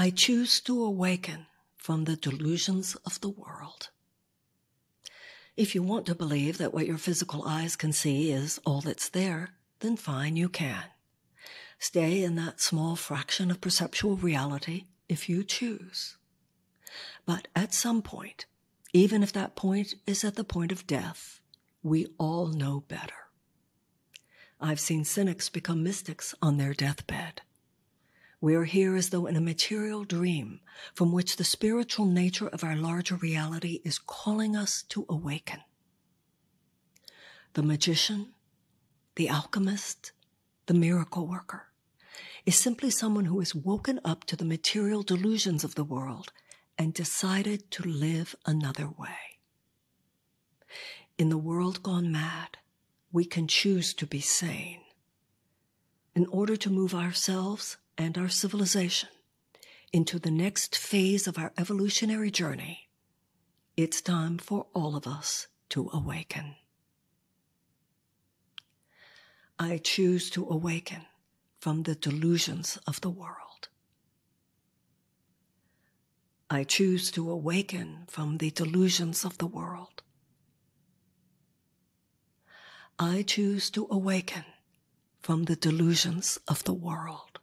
I choose to awaken from the delusions of the world. If you want to believe that what your physical eyes can see is all that's there, then fine, you can. Stay in that small fraction of perceptual reality if you choose. But at some point, even if that point is at the point of death, we all know better. I've seen cynics become mystics on their deathbed. We are here as though in a material dream from which the spiritual nature of our larger reality is calling us to awaken. The magician, the alchemist, the miracle worker is simply someone who has woken up to the material delusions of the world and decided to live another way. In the world gone mad, we can choose to be sane. In order to move ourselves and our civilization into the next phase of our evolutionary journey, it's time for all of us to awaken. I choose to awaken from the delusions of the world. I choose to awaken from the delusions of the world. I choose to awaken from the delusions of the world.